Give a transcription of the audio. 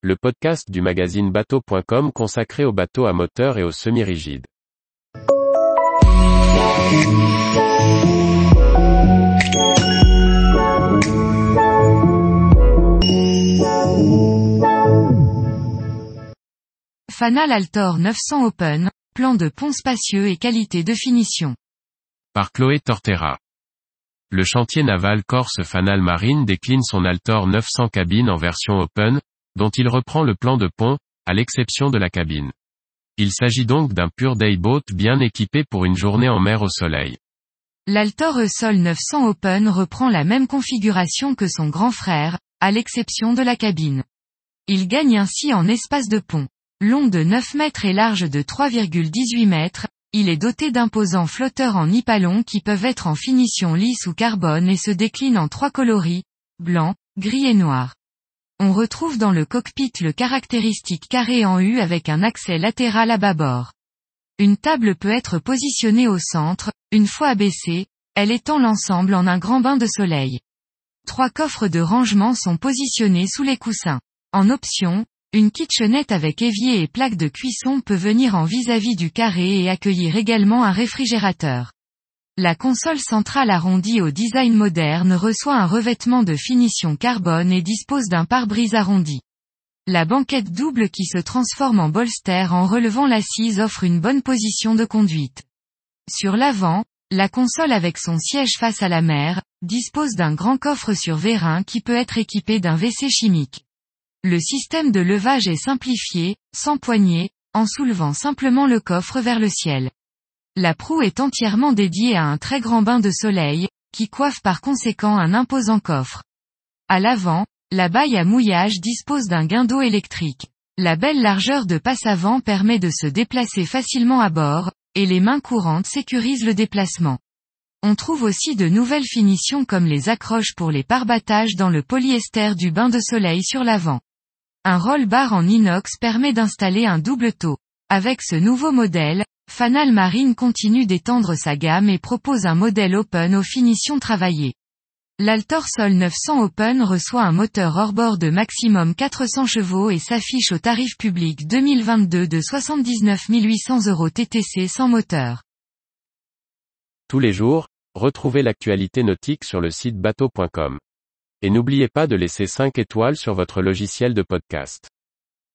le podcast du magazine bateau.com consacré aux bateaux à moteur et aux semi-rigides. Fanal Altor 900 Open, plan de pont spacieux et qualité de finition. Par Chloé Tortera. Le chantier naval Corse Fanal Marine décline son Altor 900 cabine en version Open, dont il reprend le plan de pont, à l'exception de la cabine. Il s'agit donc d'un pur dayboat bien équipé pour une journée en mer au soleil. L'Altor E-Sol 900 Open reprend la même configuration que son grand frère, à l'exception de la cabine. Il gagne ainsi en espace de pont. Long de 9 mètres et large de 3,18 mètres, il est doté d'imposants flotteurs en nipalon qui peuvent être en finition lisse ou carbone et se déclinent en trois coloris, blanc, gris et noir. On retrouve dans le cockpit le caractéristique carré en U avec un accès latéral à bâbord. Une table peut être positionnée au centre, une fois abaissée, elle étend l'ensemble en un grand bain de soleil. Trois coffres de rangement sont positionnés sous les coussins. En option, une kitchenette avec évier et plaque de cuisson peut venir en vis-à-vis du carré et accueillir également un réfrigérateur. La console centrale arrondie au design moderne reçoit un revêtement de finition carbone et dispose d'un pare-brise arrondi. La banquette double qui se transforme en bolster en relevant l'assise offre une bonne position de conduite. Sur l'avant, la console avec son siège face à la mer, dispose d'un grand coffre sur vérin qui peut être équipé d'un WC chimique. Le système de levage est simplifié, sans poignée, en soulevant simplement le coffre vers le ciel. La proue est entièrement dédiée à un très grand bain de soleil, qui coiffe par conséquent un imposant coffre. À l'avant, la baille à mouillage dispose d'un guindeau électrique. La belle largeur de passe avant permet de se déplacer facilement à bord, et les mains courantes sécurisent le déplacement. On trouve aussi de nouvelles finitions comme les accroches pour les parbattages dans le polyester du bain de soleil sur l'avant. Un roll bar en inox permet d'installer un double taux. Avec ce nouveau modèle, Fanal Marine continue d'étendre sa gamme et propose un modèle open aux finitions travaillées. L'Altor Sol 900 Open reçoit un moteur hors-bord de maximum 400 chevaux et s'affiche au tarif public 2022 de 79 800 euros TTC sans moteur. Tous les jours, retrouvez l'actualité nautique sur le site bateau.com. Et n'oubliez pas de laisser 5 étoiles sur votre logiciel de podcast.